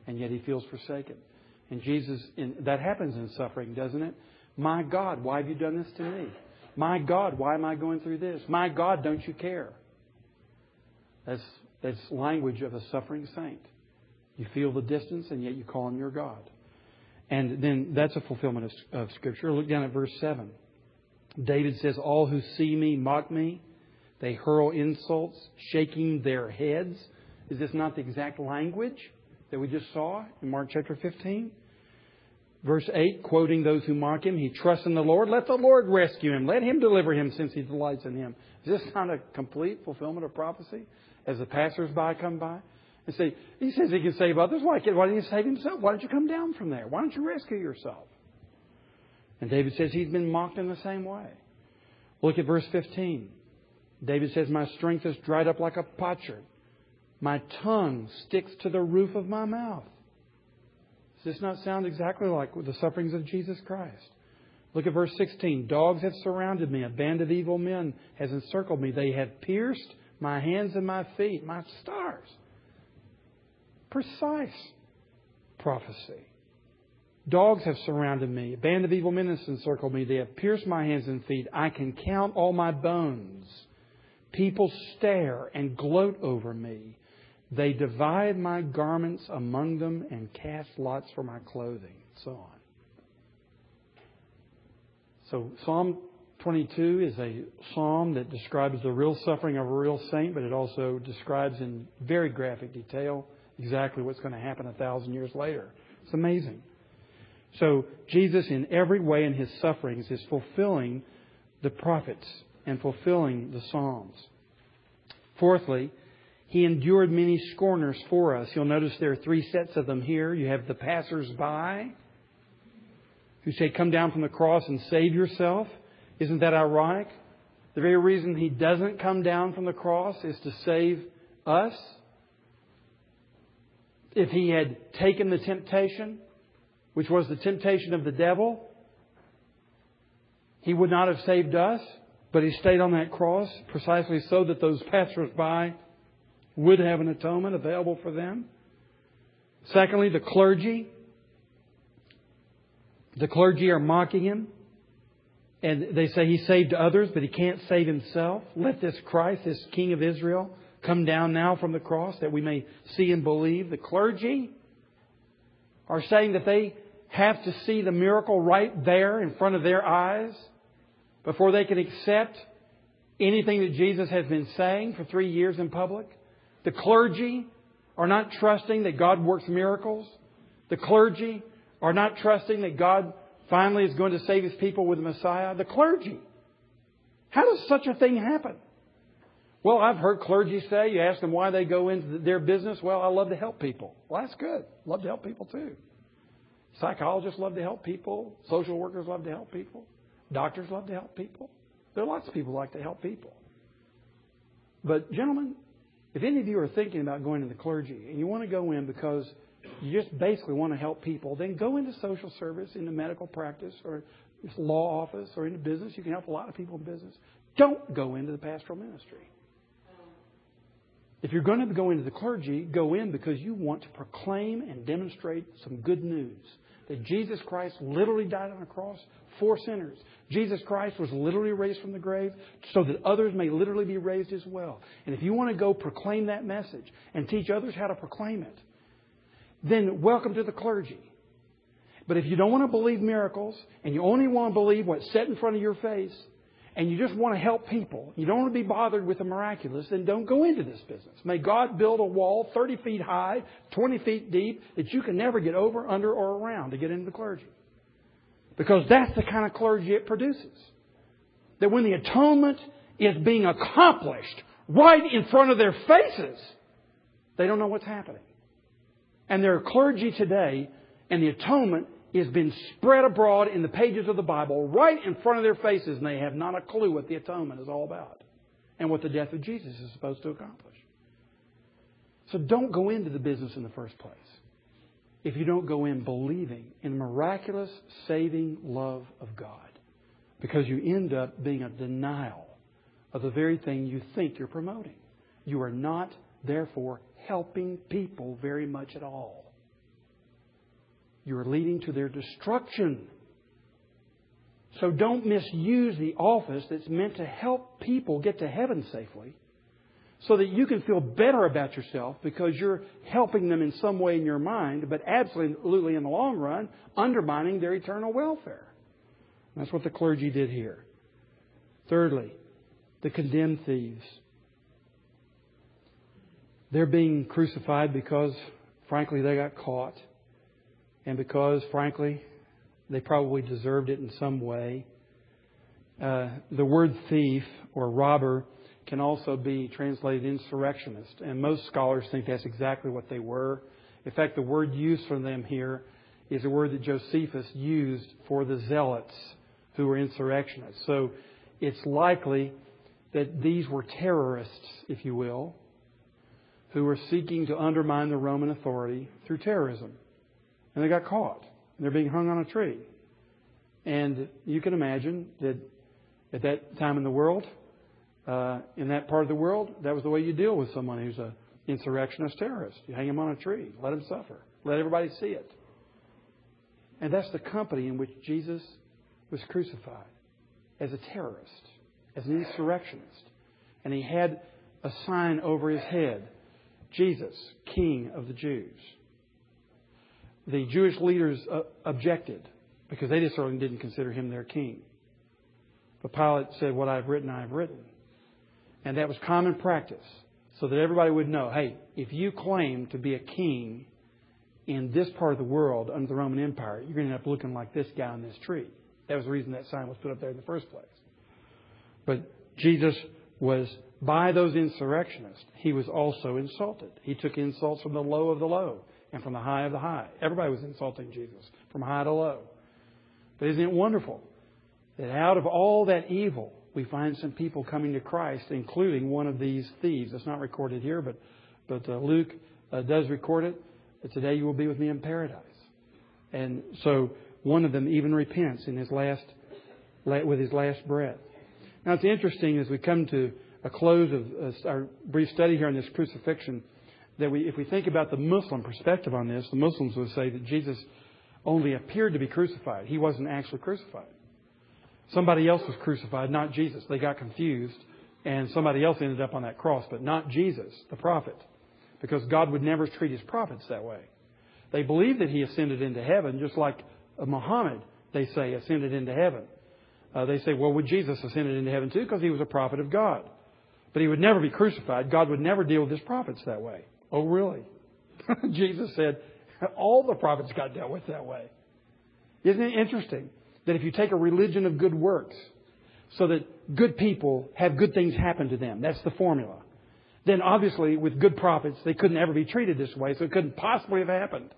and yet he feels forsaken. And Jesus, that happens in suffering, doesn't it? My God, why have you done this to me? My God, why am I going through this? My God, don't you care? That's, that's language of a suffering saint. You feel the distance, and yet you call him your God. And then that's a fulfillment of, of Scripture. Look down at verse 7. David says, All who see me mock me. They hurl insults, shaking their heads. Is this not the exact language that we just saw in Mark chapter 15? Verse 8, quoting those who mock him, he trusts in the Lord. Let the Lord rescue him. Let him deliver him since he delights in him. Is this not a complete fulfillment of prophecy? As the passersby come by and say, he says he can save others. Why, why didn't he save himself? Why don't you come down from there? Why don't you rescue yourself? And David says he's been mocked in the same way. Look at verse 15. David says, My strength is dried up like a potsherd. My tongue sticks to the roof of my mouth. Does this not sound exactly like the sufferings of Jesus Christ? Look at verse 16. Dogs have surrounded me. A band of evil men has encircled me. They have pierced my hands and my feet, my stars. Precise prophecy. Dogs have surrounded me. A band of evil men has encircled me. They have pierced my hands and feet. I can count all my bones. People stare and gloat over me. They divide my garments among them and cast lots for my clothing, so on. So, Psalm 22 is a psalm that describes the real suffering of a real saint, but it also describes in very graphic detail exactly what's going to happen a thousand years later. It's amazing. So, Jesus, in every way in his sufferings, is fulfilling the prophets and fulfilling the Psalms. Fourthly, He endured many scorners for us. You'll notice there are three sets of them here. You have the passers-by who say, Come down from the cross and save yourself. Isn't that ironic? The very reason he doesn't come down from the cross is to save us. If he had taken the temptation, which was the temptation of the devil, he would not have saved us, but he stayed on that cross precisely so that those passers-by would have an atonement available for them. Secondly, the clergy. The clergy are mocking him. And they say he saved others, but he can't save himself. Let this Christ, this King of Israel, come down now from the cross that we may see and believe. The clergy are saying that they have to see the miracle right there in front of their eyes before they can accept anything that Jesus has been saying for three years in public. The clergy are not trusting that God works miracles. The clergy are not trusting that God finally is going to save his people with the Messiah. The clergy. How does such a thing happen? Well, I've heard clergy say, you ask them why they go into their business. Well, I love to help people. Well, that's good. Love to help people too. Psychologists love to help people. Social workers love to help people. Doctors love to help people. There are lots of people who like to help people. But, gentlemen, if any of you are thinking about going to the clergy and you want to go in because you just basically want to help people, then go into social service, into medical practice, or law office, or into business. You can help a lot of people in business. Don't go into the pastoral ministry. If you're going to go into the clergy, go in because you want to proclaim and demonstrate some good news that Jesus Christ literally died on a cross for sinners. Jesus Christ was literally raised from the grave so that others may literally be raised as well. And if you want to go proclaim that message and teach others how to proclaim it, then welcome to the clergy. But if you don't want to believe miracles and you only want to believe what's set in front of your face, and you just want to help people, you don't want to be bothered with the miraculous, then don't go into this business. May God build a wall 30 feet high, 20 feet deep, that you can never get over, under, or around to get into the clergy. Because that's the kind of clergy it produces. That when the atonement is being accomplished right in front of their faces, they don't know what's happening. And there are clergy today, and the atonement has been spread abroad in the pages of the Bible right in front of their faces, and they have not a clue what the atonement is all about and what the death of Jesus is supposed to accomplish. So don't go into the business in the first place if you don't go in believing in the miraculous saving love of God. Because you end up being a denial of the very thing you think you're promoting. You are not, therefore, helping people very much at all you are leading to their destruction. So don't misuse the office that's meant to help people get to heaven safely so that you can feel better about yourself because you're helping them in some way in your mind, but absolutely in the long run, undermining their eternal welfare. That's what the clergy did here. Thirdly, the condemned thieves. They're being crucified because, frankly, they got caught and because, frankly, they probably deserved it in some way. Uh, the word thief or robber can also be translated insurrectionist, and most scholars think that's exactly what they were. In fact, the word used for them here is a word that Josephus used for the zealots who were insurrectionists. So it's likely that these were terrorists, if you will, who were seeking to undermine the Roman authority through terrorism and they got caught. And they're being hung on a tree. And you can imagine that at that time in the world, uh, in that part of the world, that was the way you deal with someone who's an insurrectionist terrorist. You hang him on a tree, let him suffer, let everybody see it. And that's the company in which Jesus was crucified as a terrorist, as an insurrectionist. And he had a sign over his head Jesus, King of the Jews the Jewish leaders uh, objected because they just certainly didn't consider him their king. But Pilate said, What I've written, I've written. And that was common practice so that everybody would know hey, if you claim to be a king in this part of the world under the Roman Empire, you're going to end up looking like this guy on this tree. That was the reason that sign was put up there in the first place. But Jesus was by those insurrectionists, he was also insulted. He took insults from the low of the low and from the high of the high. Everybody was insulting Jesus from high to low. But isn't it wonderful that out of all that evil, we find some people coming to Christ, including one of these thieves. It's not recorded here, but, but uh, Luke uh, does record it. Today you will be with me in paradise. And so one of them even repents in his last, with his last breath. Now it's interesting as we come to a close of uh, our brief study here on this crucifixion that we, if we think about the Muslim perspective on this, the Muslims would say that Jesus only appeared to be crucified. He wasn't actually crucified. Somebody else was crucified, not Jesus. They got confused, and somebody else ended up on that cross, but not Jesus, the prophet, because God would never treat his prophets that way. They believe that he ascended into heaven, just like Muhammad, they say, ascended into heaven. Uh, they say, well, would Jesus ascended into heaven too? Because he was a prophet of God. But he would never be crucified. God would never deal with his prophets that way. Oh, really? Jesus said, all the prophets got dealt with that way. Isn't it interesting that if you take a religion of good works, so that good people have good things happen to them, that's the formula, then obviously with good prophets, they couldn't ever be treated this way, so it couldn't possibly have happened.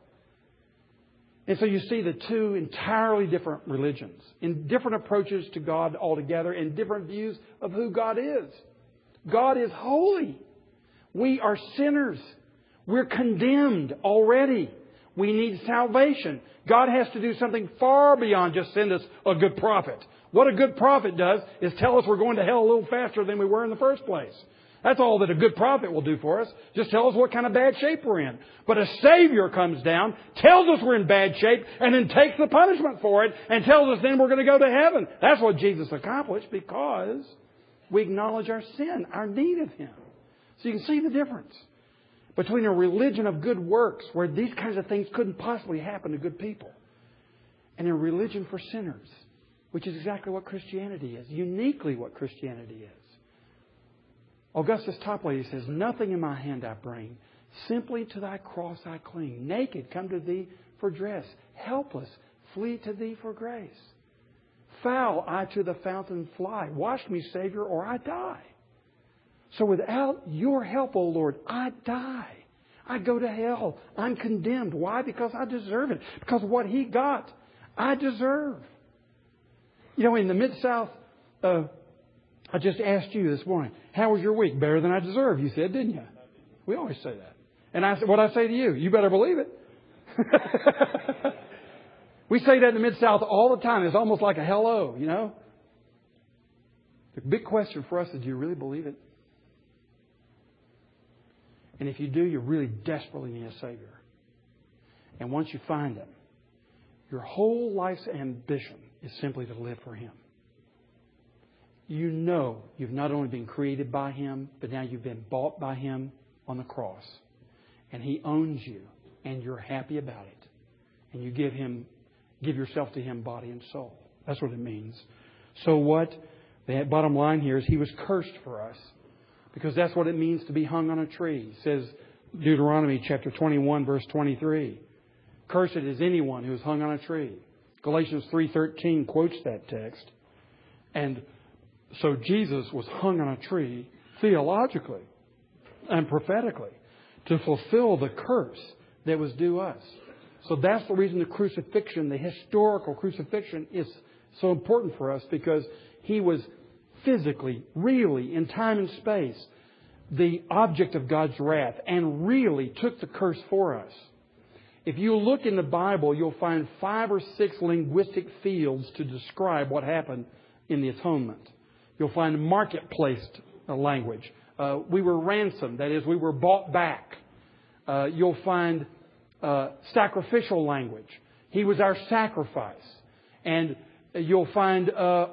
And so you see the two entirely different religions, in different approaches to God altogether, and different views of who God is. God is holy. We are sinners. We're condemned already. We need salvation. God has to do something far beyond just send us a good prophet. What a good prophet does is tell us we're going to hell a little faster than we were in the first place. That's all that a good prophet will do for us. Just tell us what kind of bad shape we're in. But a Savior comes down, tells us we're in bad shape, and then takes the punishment for it, and tells us then we're going to go to heaven. That's what Jesus accomplished because we acknowledge our sin, our need of Him. So you can see the difference between a religion of good works, where these kinds of things couldn't possibly happen to good people, and a religion for sinners, which is exactly what Christianity is, uniquely what Christianity is. Augustus Toplady says, Nothing in my hand I bring, simply to thy cross I cling. Naked, come to thee for dress. Helpless, flee to thee for grace. Foul, I to the fountain fly. Wash me, Savior, or I die. So without your help, O oh Lord, I die. I go to hell. I'm condemned. Why? Because I deserve it. Because what he got, I deserve. You know, in the Mid South, uh, I just asked you this morning, how was your week? Better than I deserve, you said, didn't you? We always say that. And I said, what I say to you? You better believe it. we say that in the Mid South all the time. It's almost like a hello, you know? The big question for us is do you really believe it? And if you do, you really desperately need a Savior. And once you find Him, your whole life's ambition is simply to live for Him. You know you've not only been created by Him, but now you've been bought by Him on the cross. And He owns you, and you're happy about it. And you give Him, give yourself to Him, body and soul. That's what it means. So what? The bottom line here is He was cursed for us because that's what it means to be hung on a tree. Says Deuteronomy chapter 21 verse 23. Cursed is anyone who is hung on a tree. Galatians 3:13 quotes that text. And so Jesus was hung on a tree theologically and prophetically to fulfill the curse that was due us. So that's the reason the crucifixion, the historical crucifixion is so important for us because he was physically, really, in time and space, the object of God's wrath and really took the curse for us. If you look in the Bible, you'll find five or six linguistic fields to describe what happened in the atonement. You'll find marketplace language. Uh, we were ransomed, that is, we were bought back. Uh, you'll find uh, sacrificial language. He was our sacrifice. And you'll find uh,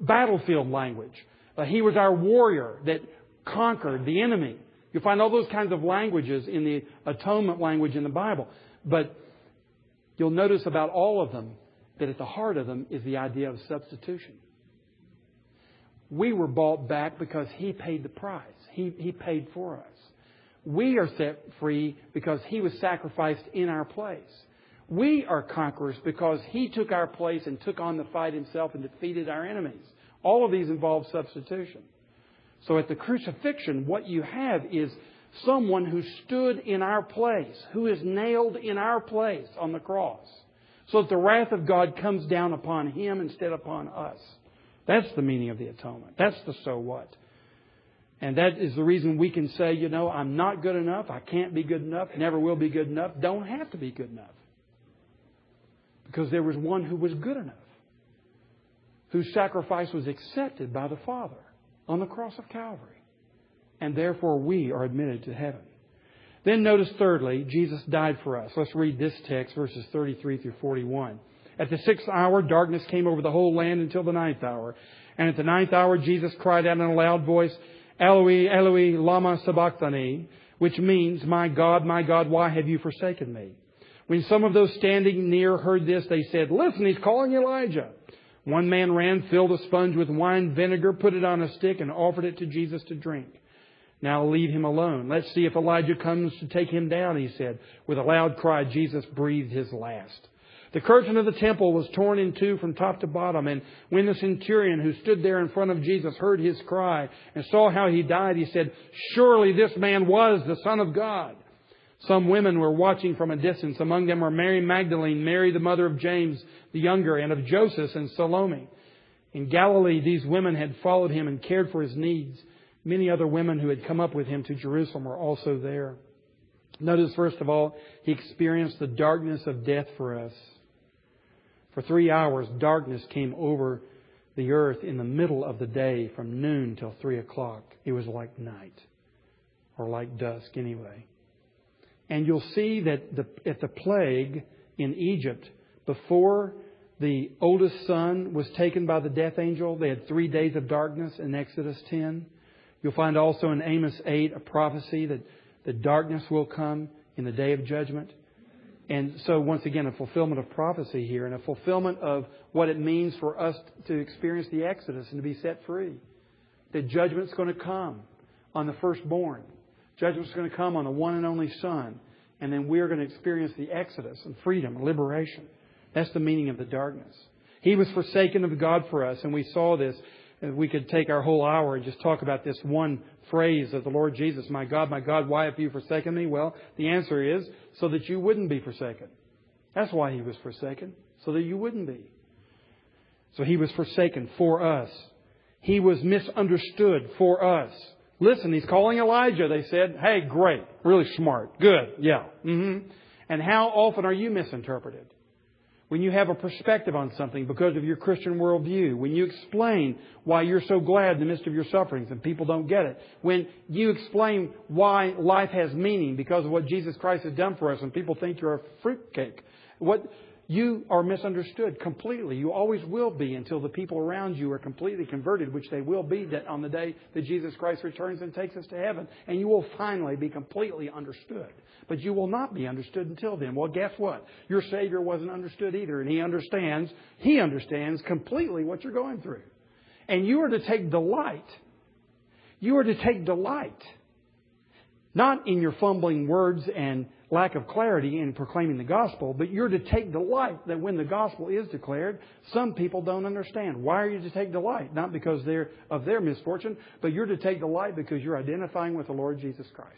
battlefield language. Uh, he was our warrior that conquered the enemy. You'll find all those kinds of languages in the atonement language in the Bible. But you'll notice about all of them that at the heart of them is the idea of substitution. We were bought back because He paid the price. He, he paid for us. We are set free because He was sacrificed in our place. We are conquerors because He took our place and took on the fight Himself and defeated our enemies. All of these involve substitution. So at the crucifixion, what you have is someone who stood in our place, who is nailed in our place on the cross, so that the wrath of God comes down upon him instead upon us. That's the meaning of the atonement. That's the so what. And that is the reason we can say, you know, I'm not good enough, I can't be good enough, never will be good enough, don't have to be good enough. Because there was one who was good enough, whose sacrifice was accepted by the Father on the cross of Calvary and therefore we are admitted to heaven. Then notice thirdly, Jesus died for us. Let's read this text, verses 33 through 41. At the sixth hour, darkness came over the whole land until the ninth hour. And at the ninth hour, Jesus cried out in a loud voice, Eloi, Eloi, lama sabachthani, which means, My God, my God, why have you forsaken me? When some of those standing near heard this, they said, Listen, he's calling Elijah. One man ran, filled a sponge with wine vinegar, put it on a stick, and offered it to Jesus to drink. Now leave him alone. Let's see if Elijah comes to take him down, he said. With a loud cry, Jesus breathed his last. The curtain of the temple was torn in two from top to bottom, and when the centurion who stood there in front of Jesus heard his cry and saw how he died, he said, Surely this man was the Son of God. Some women were watching from a distance. Among them were Mary Magdalene, Mary the mother of James the younger, and of Joseph and Salome. In Galilee, these women had followed him and cared for his needs. Many other women who had come up with him to Jerusalem were also there. Notice, first of all, he experienced the darkness of death for us. For three hours, darkness came over the earth in the middle of the day from noon till three o'clock. It was like night, or like dusk anyway. And you'll see that the, at the plague in Egypt, before the oldest son was taken by the death angel, they had three days of darkness in Exodus 10. You'll find also in Amos 8 a prophecy that the darkness will come in the day of judgment. And so, once again, a fulfillment of prophecy here and a fulfillment of what it means for us to experience the Exodus and to be set free. That judgment's going to come on the firstborn. Judgment's going to come on the one and only Son. And then we're going to experience the Exodus and freedom and liberation. That's the meaning of the darkness. He was forsaken of God for us, and we saw this we could take our whole hour and just talk about this one phrase of the Lord Jesus, My God, my God, why have you forsaken me? Well, the answer is so that you wouldn't be forsaken. That's why he was forsaken, so that you wouldn't be. So he was forsaken for us. He was misunderstood for us. Listen, he's calling Elijah. They said, Hey, great, really smart, good, yeah. Mm-hmm. And how often are you misinterpreted? when you have a perspective on something because of your Christian worldview, when you explain why you're so glad in the midst of your sufferings and people don't get it, when you explain why life has meaning because of what Jesus Christ has done for us and people think you're a fruitcake, what, you are misunderstood completely. You always will be until the people around you are completely converted, which they will be on the day that Jesus Christ returns and takes us to heaven. And you will finally be completely understood. But you will not be understood until then. Well, guess what? Your Savior wasn't understood either, and He understands, He understands completely what you're going through. And you are to take delight. You are to take delight. Not in your fumbling words and lack of clarity in proclaiming the gospel, but you're to take delight that when the gospel is declared, some people don't understand. Why are you to take delight? Not because they're of their misfortune, but you're to take delight because you're identifying with the Lord Jesus Christ.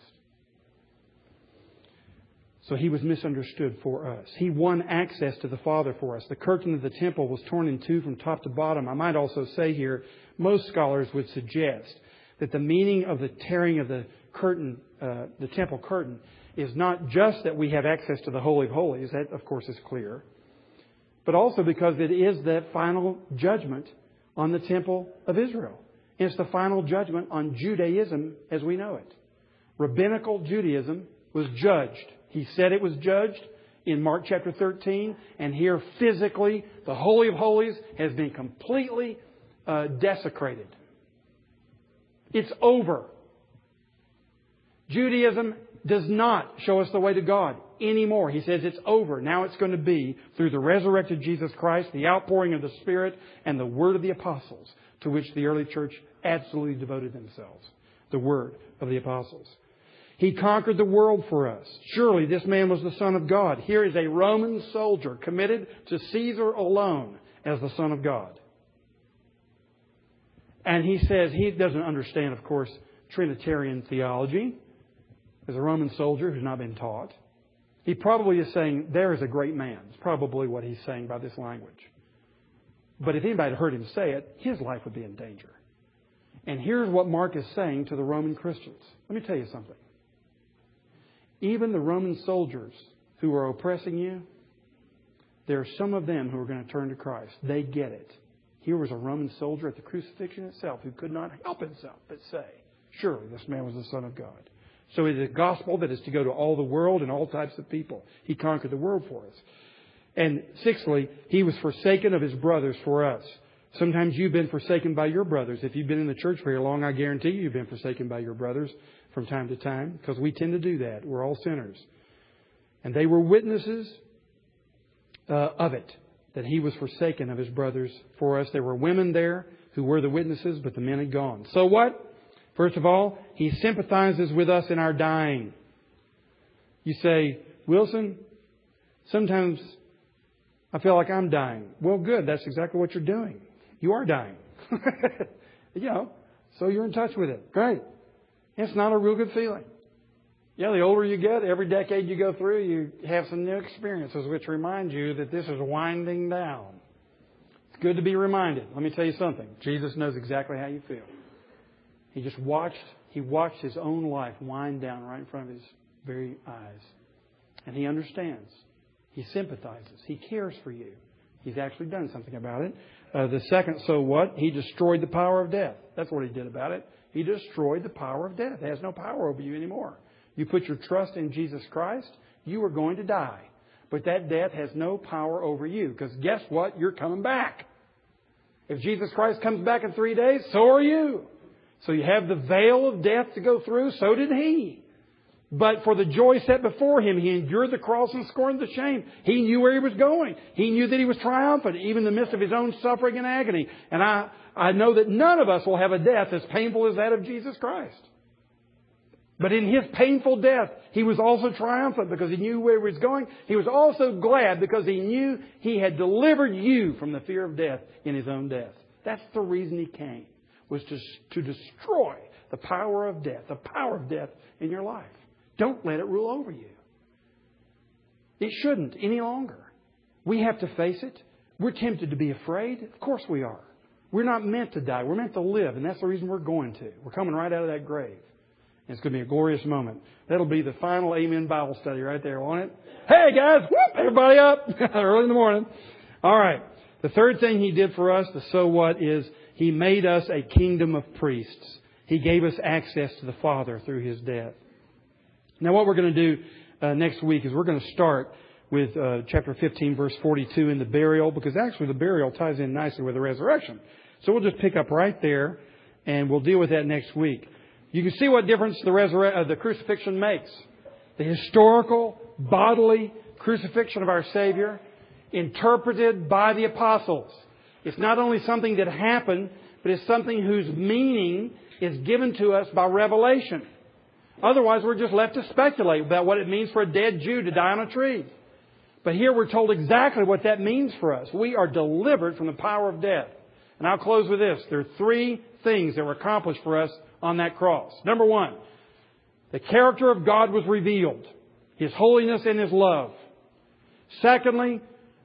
So he was misunderstood for us. He won access to the Father for us. The curtain of the temple was torn in two from top to bottom. I might also say here, most scholars would suggest that the meaning of the tearing of the curtain, uh, the temple curtain, is not just that we have access to the Holy of Holies, that of course is clear, but also because it is that final judgment on the temple of Israel. And It's the final judgment on Judaism as we know it. Rabbinical Judaism was judged. He said it was judged in Mark chapter 13, and here physically, the Holy of Holies has been completely uh, desecrated. It's over. Judaism does not show us the way to God anymore. He says it's over. Now it's going to be through the resurrected Jesus Christ, the outpouring of the Spirit, and the word of the apostles, to which the early church absolutely devoted themselves. The word of the apostles. He conquered the world for us. Surely this man was the Son of God. Here is a Roman soldier committed to Caesar alone as the Son of God. And he says he doesn't understand, of course, Trinitarian theology as a Roman soldier who's not been taught. He probably is saying, There is a great man. It's probably what he's saying by this language. But if anybody had heard him say it, his life would be in danger. And here's what Mark is saying to the Roman Christians. Let me tell you something. Even the Roman soldiers who are oppressing you, there are some of them who are going to turn to Christ. They get it. Here was a Roman soldier at the crucifixion itself who could not help himself but say, Surely this man was the Son of God. So it is a gospel that is to go to all the world and all types of people. He conquered the world for us. And sixthly, he was forsaken of his brothers for us. Sometimes you've been forsaken by your brothers. If you've been in the church very long, I guarantee you you've been forsaken by your brothers from time to time because we tend to do that. We're all sinners. And they were witnesses uh, of it, that he was forsaken of his brothers for us. There were women there who were the witnesses, but the men had gone. So what? First of all, he sympathizes with us in our dying. You say, Wilson, sometimes I feel like I'm dying. Well, good. That's exactly what you're doing. You are dying. you know, so you're in touch with it. Great. It's not a real good feeling. Yeah, the older you get, every decade you go through, you have some new experiences which remind you that this is winding down. It's good to be reminded. Let me tell you something. Jesus knows exactly how you feel. He just watched, he watched his own life wind down right in front of his very eyes. And he understands. He sympathizes. He cares for you. He's actually done something about it. Uh, the second, so what? He destroyed the power of death. That's what he did about it. He destroyed the power of death. It has no power over you anymore. You put your trust in Jesus Christ, you are going to die. But that death has no power over you because guess what? You're coming back. If Jesus Christ comes back in three days, so are you. So you have the veil of death to go through. So did he. But for the joy set before him, he endured the cross and scorned the shame. He knew where he was going. He knew that he was triumphant, even in the midst of his own suffering and agony. And I, I know that none of us will have a death as painful as that of Jesus Christ. But in his painful death, he was also triumphant because he knew where he was going. He was also glad because he knew he had delivered you from the fear of death in his own death. That's the reason he came was to, to destroy the power of death, the power of death in your life. Don't let it rule over you. It shouldn't any longer. We have to face it. We're tempted to be afraid. Of course we are. We're not meant to die. We're meant to live, and that's the reason we're going to. We're coming right out of that grave. And it's going to be a glorious moment. That'll be the final Amen Bible study right there, won't it? Hey guys, whoop, everybody up early in the morning. All right. The third thing he did for us, the so what, is he made us a kingdom of priests. He gave us access to the Father through His death. Now, what we're going to do uh, next week is we're going to start with uh, chapter 15, verse 42 in the burial, because actually the burial ties in nicely with the resurrection. So we'll just pick up right there, and we'll deal with that next week. You can see what difference the, resurre- uh, the crucifixion makes. The historical, bodily crucifixion of our Savior, interpreted by the apostles. It's not only something that happened, but it's something whose meaning is given to us by revelation. Otherwise, we're just left to speculate about what it means for a dead Jew to die on a tree. But here we're told exactly what that means for us. We are delivered from the power of death. And I'll close with this. There are three things that were accomplished for us on that cross. Number one, the character of God was revealed. His holiness and His love. Secondly,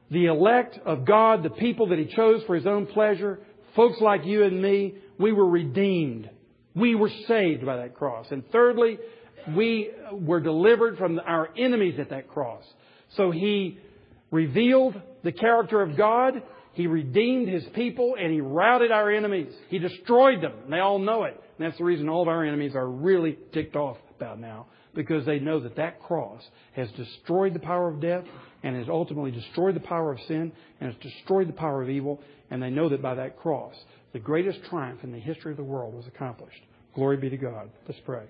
the elect of God, the people that He chose for His own pleasure, folks like you and me, we were redeemed. We were saved by that cross. And thirdly, we were delivered from our enemies at that cross. So He revealed the character of God, He redeemed His people, and He routed our enemies. He destroyed them. And they all know it. And that's the reason all of our enemies are really ticked off about now because they know that that cross has destroyed the power of death and has ultimately destroyed the power of sin and has destroyed the power of evil. And they know that by that cross, the greatest triumph in the history of the world was accomplished. Glory be to God. Let's pray.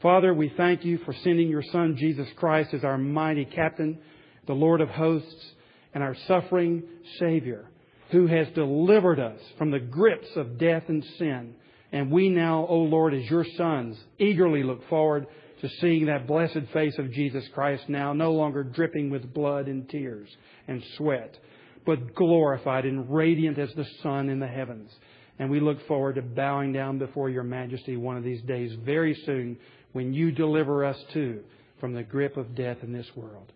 Father, we thank you for sending your Son, Jesus Christ, as our mighty captain, the Lord of hosts, and our suffering Savior, who has delivered us from the grips of death and sin. And we now, O Lord, as your sons, eagerly look forward to seeing that blessed face of Jesus Christ now no longer dripping with blood and tears and sweat, but glorified and radiant as the sun in the heavens. And we look forward to bowing down before your majesty one of these days very soon when you deliver us too from the grip of death in this world.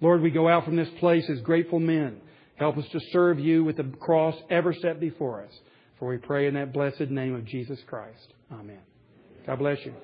Lord, we go out from this place as grateful men. Help us to serve you with the cross ever set before us. For we pray in that blessed name of Jesus Christ. Amen. God bless you.